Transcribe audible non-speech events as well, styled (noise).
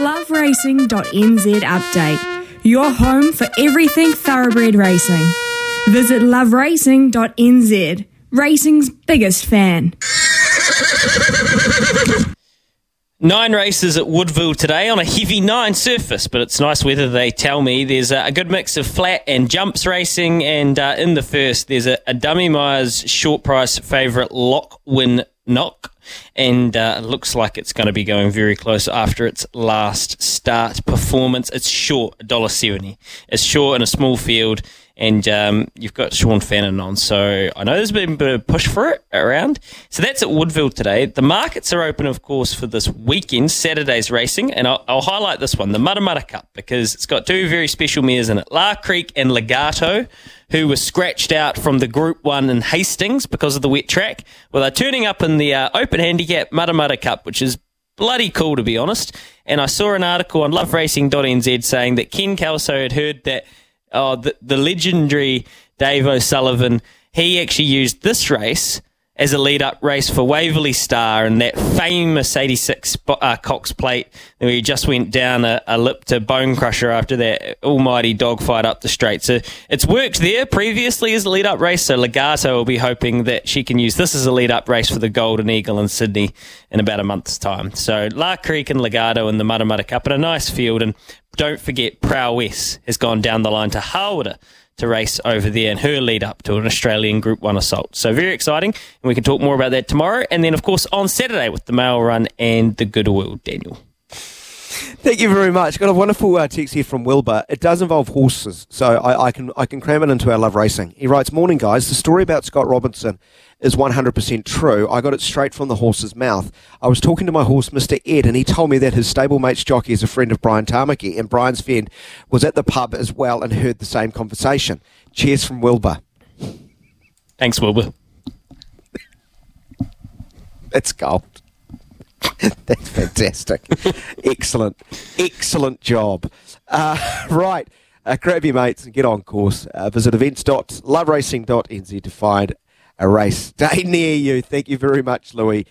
LoveRacing.nz update. Your home for everything thoroughbred racing. Visit loveracing.nz. Racing's biggest fan. Nine races at Woodville today on a heavy nine surface, but it's nice weather. They tell me there's a good mix of flat and jumps racing, and uh, in the first there's a, a Dummy Myers short price favourite Lock Win Knock and uh, looks like it's going to be going very close after its last start performance. It's short, $1.70. It's short in a small field, and um, you've got Sean Fannin on. So I know there's been a bit of push for it around. So that's at Woodville today. The markets are open, of course, for this weekend, Saturday's racing, and I'll, I'll highlight this one, the Mutter Cup, because it's got two very special mares in it, La Crique and Legarto who were scratched out from the Group 1 in Hastings because of the wet track. Well, they're turning up in the uh, Open Handicap Mudda Cup, which is bloody cool, to be honest. And I saw an article on loveracing.nz saying that Ken Kelso had heard that oh, the, the legendary Dave O'Sullivan, he actually used this race as a lead up race for Waverley Star and that famous 86 uh, Cox plate where he just went down a, a, lip to Bonecrusher after that almighty dogfight up the straight. So it's worked there previously as a lead up race. So Legarto will be hoping that she can use this as a lead up race for the Golden Eagle in Sydney in about a month's time. So La Crique and Legarto in the Mudda Mudda Cup and a nice field. And don't forget, Prowess has gone down the line to Harwood to race over there and her lead up to an Australian Group 1 assault. So very exciting. And we can talk more about that tomorrow. And then, of course, on Saturday with the Mail Run and the Goodwill, Daniel. Thank you very much. Got a wonderful uh, text here from Wilbur. It does involve horses, so I, I, can I can cram it into our love racing. He writes, "Morning, guys. The story about Scott Robinson is 100% true. I got it straight from the horse's mouth. I was talking to my horse, Mr. Ed, and he told me that his stablemate's jockey is a friend of Brian Tamaki, and Brian's friend was at the pub as well and heard the same conversation. Cheers from Wilbur. Thanks, Wilbur. It's gold. (laughs) That's fantastic. excellent. Excellent job. Uh, (laughs) right. Uh, grab your mates and get on course. Uh, visit events.loveracing.nz to find a race (laughs) day near you. Thank you very much, Louis.